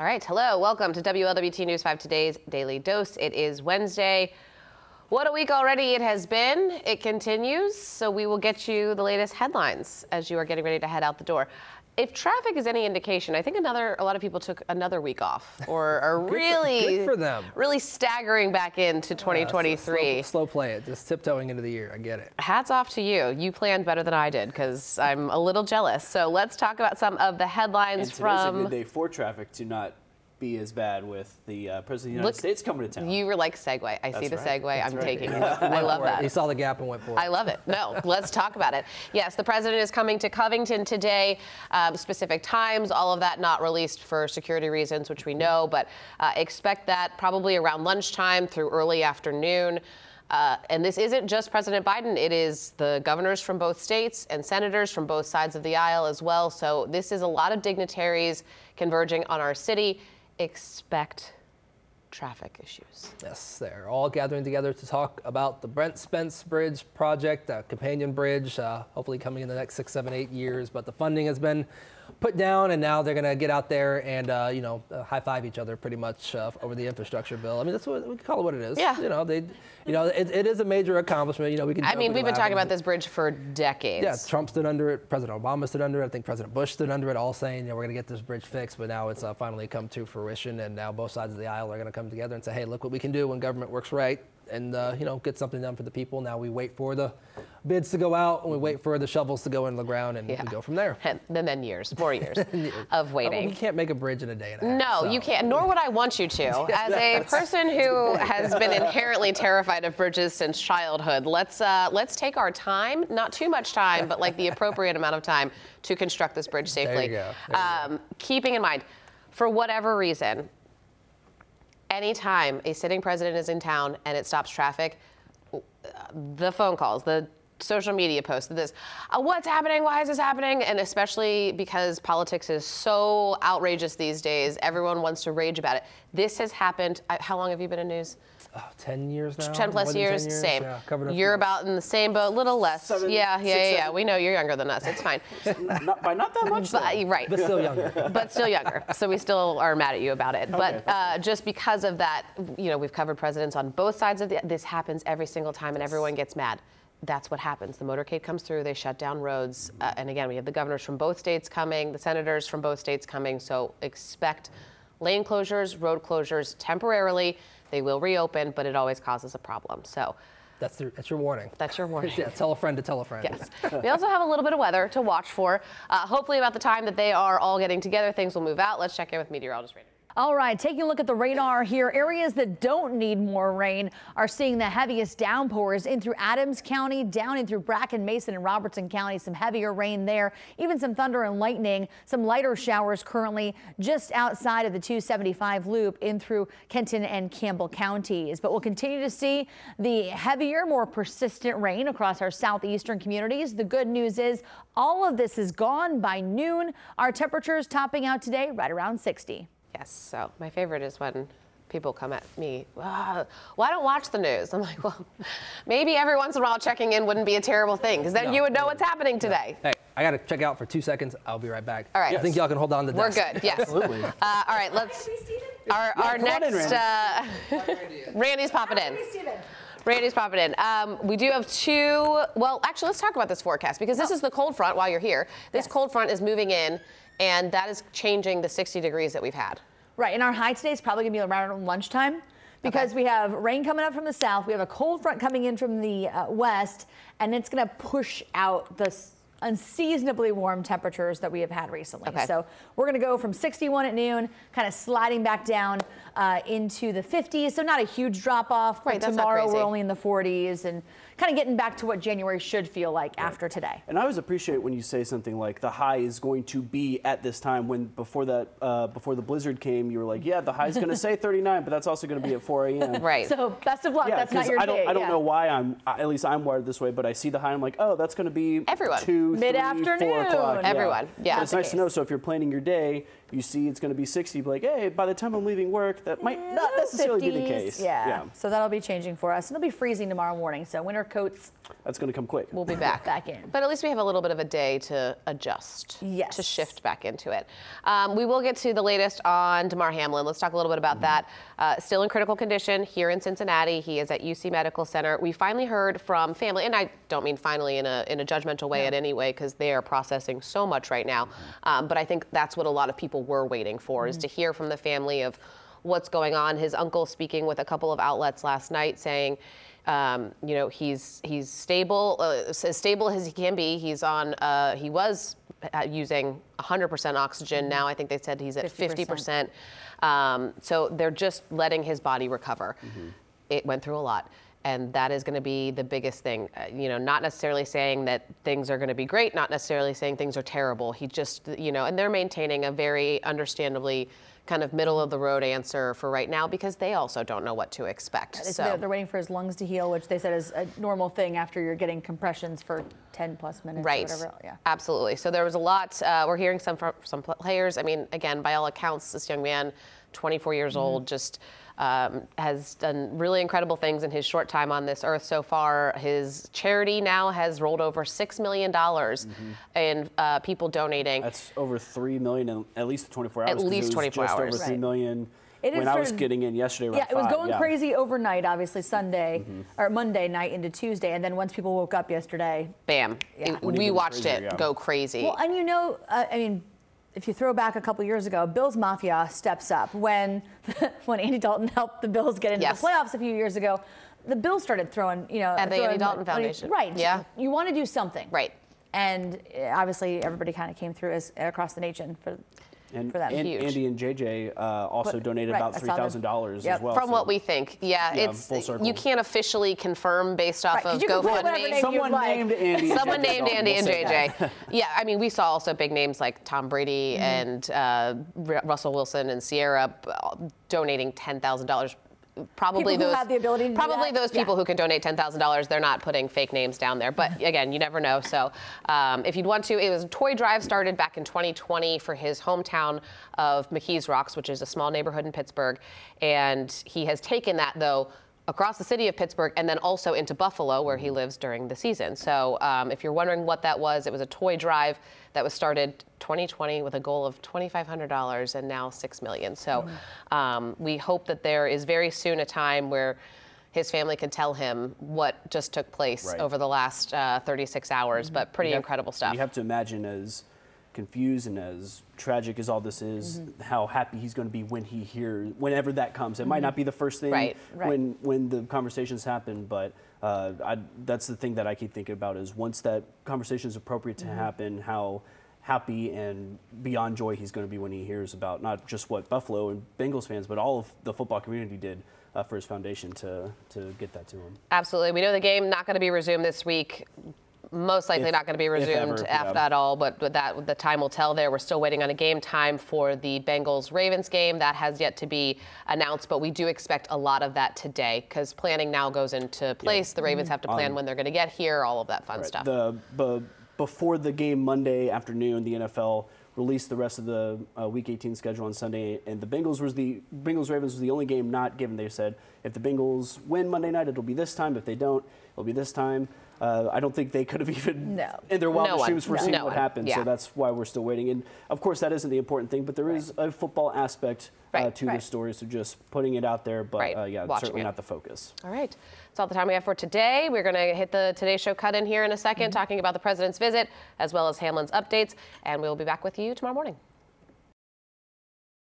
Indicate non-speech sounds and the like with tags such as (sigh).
All right, hello, welcome to WLWT News 5 Today's Daily Dose. It is Wednesday. What a week already it has been. It continues, so we will get you the latest headlines as you are getting ready to head out the door. If traffic is any indication, I think another a lot of people took another week off (laughs) or are really good for them. really staggering back into 2023. Slow, slow play it, just tiptoeing into the year. I get it. Hats off to you. You planned better than I did because I'm a little jealous. So let's talk about some of the headlines And today's from. a good day for traffic to not be as bad with the uh, President of the United Look, States coming to town. You were like segue. I see the right. segue. That's I'm right. taking it. (laughs) I love that. He saw the gap and went for it. I love it. No, (laughs) let's talk about it. Yes, the president is coming to Covington today. Um, specific times, all of that not released for security reasons, which we know, but uh, expect that probably around lunchtime through early afternoon. Uh, and this isn't just President Biden, it is the governors from both states and senators from both sides of the aisle as well. So this is a lot of dignitaries converging on our city. Expect traffic issues. Yes, they're all gathering together to talk about the Brent Spence Bridge project, a companion bridge, uh, hopefully coming in the next six, seven, eight years. But the funding has been put down, and now they're going to get out there and uh, you know uh, high five each other pretty much uh, over the infrastructure bill. I mean, that's what we call it what it is. Yeah. You know, they, you know, it, it is a major accomplishment. You know, we can. I mean, we we've been talking about this bridge for decades. Yeah, Trump stood under it. President Obama stood under it. I think President Bush stood under it, all saying, you know, we're going to get this bridge fixed. But now it's uh, finally come to fruition, and now both sides of the aisle are going to come together and say, hey, look what we can do when government works right, and uh, you know, get something done for the people. Now we wait for the bids to go out, and we wait for the shovels to go in the ground, and Yeah. we go from there. (laughs) And then, then years, more years (laughs) of Uh, waiting. We can't make a bridge in a day and a half. No, so- you can't, nor would I want you to. (laughs) As a person who has been inherently terrified of bridges since childhood, let's uh, let's take our time, not too much time, but like the appropriate amount of time to construct this bridge safely. you go. There you Um, keeping in mind, for whatever reason, anytime a sitting president is in town and it stops traffic, the phone calls, the social media posts, this, uh, what's happening? Why is this happening? And especially because politics is so outrageous these days, everyone wants to rage about it. This has happened. I- How long have you been in news? Oh, 10 years now? 10 plus More than years, same. Yeah, You're few. about in the same boat, a little less. Seven, yeah, yeah, six, yeah, yeah. seven. We know you're younger than us. It's fine. (laughs) not, by not that much. but, right. But still younger. (laughs) but still younger. So we still are mad at you about it. But uh, just because of that, you know, we've covered presidents on both sides of the. This happens every single time, and everyone gets mad. That's what happens. The motorcade comes through. They shut down roads, uh, and again, we have the governors from both states coming, the senators from both states coming. So expect lane closures, road closures temporarily. They will reopen, but it always causes a problem. So That's, your, that's your warning. that's your warning. (laughs) Yeah, tell a friend to tell a friend. Yes. we also have a little bit of weather to watch for. Uh, hopefully, about the time that they are all getting together, things will move out. Let's check in with meteorologist Rainer. All right, taking a look at the radar here, areas that don't need more rain are seeing the heaviest downpours in through Adams County, down in through Bracken, Mason, and Robertson County. Some heavier rain there, even some thunder and lightning. Some lighter showers currently just outside of the 275 loop in through Kenton and Campbell counties. But we'll continue to see the heavier, more persistent rain across our southeastern communities. The good news is all of this is gone by noon. Our temperatures topping out today right around 60. Yes. So my favorite is when people come at me, "Ah, well, I don't watch the news. I'm like, well, maybe every once in a while checking in wouldn't be a terrible thing because then No. you would know what's happening today. Hey, I got to check out for two seconds. I'll be right back. All right. I think y'all can hold on to the We're good. Yes. Absolutely. Uh, all right. Let's. Our, our come on in, next. uh, (laughs) Randy's popping in. Randy's popping in. Um, we do have two. Well, actually, let's talk about this forecast because this is the cold front. While you're here, this cold front is moving in, and that is changing the 60 degrees that we've had. Right, and our high today is probably going to be around lunchtime because Okay. we have rain coming up from the south. We have a cold front coming in from the uh, west, and it's going to push out the unseasonably warm temperatures that we have had recently. Okay. So we're going to go from 61 at noon, kind of sliding back down uh, into the 50s. So not a huge drop off. Right, But tomorrow we're only in the 40s and kind of getting back to what January should feel like after today. And I always appreciate when you say something like the high is going to be at this time. When before that, uh, before the blizzard came, you were like, yeah, the high is going to say (laughs) 39, but that's also going to be at 4 a.m. (laughs) Right. So best of luck. Yeah, That's not your I don't, day. I don't yeah. know why I'm, at least I'm wired this way, but I see the high, I'm like, oh, that's going to be Everyone. two, Mid-afternoon. four o'clock. Everyone, yeah. But it's the nice to know. So if you're planning your day, you see it's going to be 60, be like, hey, by the time I'm leaving work, that might not necessarily be the case. Yeah. So that'll be changing for us. And it'll be freezing tomorrow morning. So winter coats That's going to come quick. We'll be back. (laughs) Back in. But at least we have a little bit of a day to adjust. Yes. To shift back into it. Um, we will get to the latest on Damar Hamlin. Let's talk a little bit about that. Uh, still in critical condition here in Cincinnati. He is at UC Medical Center. We finally heard from family, and I don't mean finally in a in a judgmental way at any way, because they are processing so much right now. Um, but I think that's what a lot of people were waiting for is to hear from the family of what's going on. His uncle speaking with a couple of outlets last night saying. Um, you know he's he's stable, uh, as stable as he can be. He's on. Uh, he was using 100% oxygen. Now I think they said he's at 50%. 50%. Um, so they're just letting his body recover. It went through a lot. And that is going to be the biggest thing. Uh, you know, not necessarily saying that things are going to be great, not necessarily saying things are terrible. He just, you know, and they're maintaining a very understandably kind of middle of the road answer for right now because they also don't know what to expect. So they're, they're waiting for his lungs to heal, which they said is a normal thing after you're getting compressions for 10 plus minutes Right. or whatever. Yeah. Absolutely. So there was a lot. Uh, we're hearing some from some players. I mean, again, by all accounts, this young man, 24 years Mm-hmm. old, just um, has done really incredible things in his short time on this earth so far. His charity now has rolled over six million dollars in uh, people donating. Mm-hmm. That's over three million in at least 24 hours. At 'cause it least was 24 just hours. over three Right. million It when I was started- getting in yesterday. Yeah, it was five, going yeah. crazy overnight, obviously Sunday Mm-hmm. or Monday night into Tuesday, and then once people woke up yesterday, Bam! Yeah. It- we watched crazier, it yeah. go crazy. Well, and you know, uh, I mean, if you throw back a couple years ago, Bills Mafia steps up when (laughs) when Andy Dalton helped the Bills get into Yes. the playoffs a few years ago. The Bills started throwing, you know, And the throwing Andy Dalton money- Foundation. Right. Yeah. You want to do something. Right. And uh, obviously, everybody kind of came through as across the nation for And, for that. and Huge. Andy and JJ uh, also But- donated right, about I saw three them. thousand dollars Yep. as well. From so- what we think, yeah, Yeah, it's full circle. you can't officially confirm based off Right, 'cause of you can put whatever GoFundMe. name Someone you'd like. named Andy. and Someone JJ named Dalton, Andy we'll and. JJ. (laughs) yeah, I mean, we saw also big names like Tom Brady Mm-hmm. and uh, R- Russell Wilson and Ciara uh, donating ten thousand dollars. Probably People those have the ability to do probably those people Yeah. who can donate ten thousand dollars. They're not putting fake names down there. But again, you never know. So um, if you'd want to, it was a toy drive started back in 2020 for his hometown of McKees Rocks, which is a small neighborhood in Pittsburgh, and he has taken that though across the city of Pittsburgh and then also into Buffalo, where he lives during the season. So um, if you're wondering what that was, it was a toy drive that was started 2020 with a goal of $2,500 and now 6 million. So um, we hope that there is very soon a time where his family can tell him what just took place Right. over the last uh, 36 hours, but pretty have- incredible stuff. You have to imagine as confused and as tragic as all this is, Mm-hmm. how happy he's going to be when he hears whenever that comes. It might not be the first thing Right, right. when when the conversations happen, but uh, I, that's the thing that I keep thinking about is once that conversation is appropriate Mm-hmm. to happen, how happy and beyond joy he's going to be when he hears about not just what Buffalo and Bengals fans, but all of the football community did uh, for his foundation to to get that to him. Absolutely. We know the game not going to be resumed this week. Most likely If- not going to be resumed after yeah. at all, but but that the time will tell. There, we're still waiting on a game time for the Bengals Ravens game. That has yet to be announced, but we do expect a lot of that today because planning now goes into place. The Ravens have to plan when they're going to get here, all of that fun Right. stuff. The, bu- before the game Monday afternoon, the NFL released the rest of the uh, Week 18 schedule on Sunday, and the Bengals was the Bengals Ravens was the only game not given. They said if the Bengals win Monday night, it'll be this time. If they don't, it'll be this time. Uh, I don't think they could have (laughs) even No. in their wildest one. dreams foreseen No what one. happened. Yeah. So that's why we're still waiting. And of course, that isn't the important thing, but there is a football aspect uh, to right. the story. So just putting it out there, but Right, uh, yeah, watching certainly it. not the focus. All right. That's all the time we have for today. We're going to hit the Today Show cut in here in a 2nd talking about the president's visit as well as Hamlin's updates, and we'll be back with you tomorrow morning.